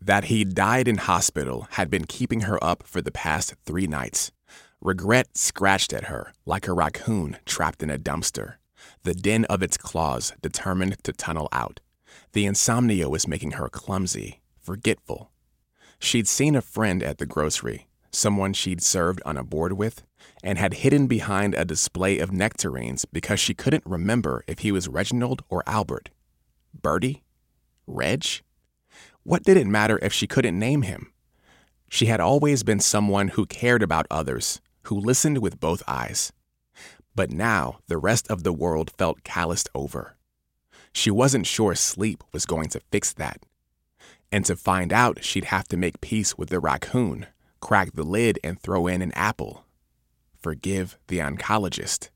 That he'd died in hospital had been keeping her up for the past three nights. Regret scratched at her like a raccoon trapped in a dumpster, the din of its claws determined to tunnel out. The insomnia was making her clumsy, forgetful. She'd seen a friend at the grocery, someone she'd served on a board with, and had hidden behind a display of nectarines because she couldn't remember if he was Reginald or Albert. Bertie? Reg? What did it matter if she couldn't name him? She had always been someone who cared about others, who listened with both eyes. But now the rest of the world felt calloused over. She wasn't sure sleep was going to fix that. And to find out, she'd have to make peace with the raccoon, crack the lid, and throw in an apple. Forgive the oncologist.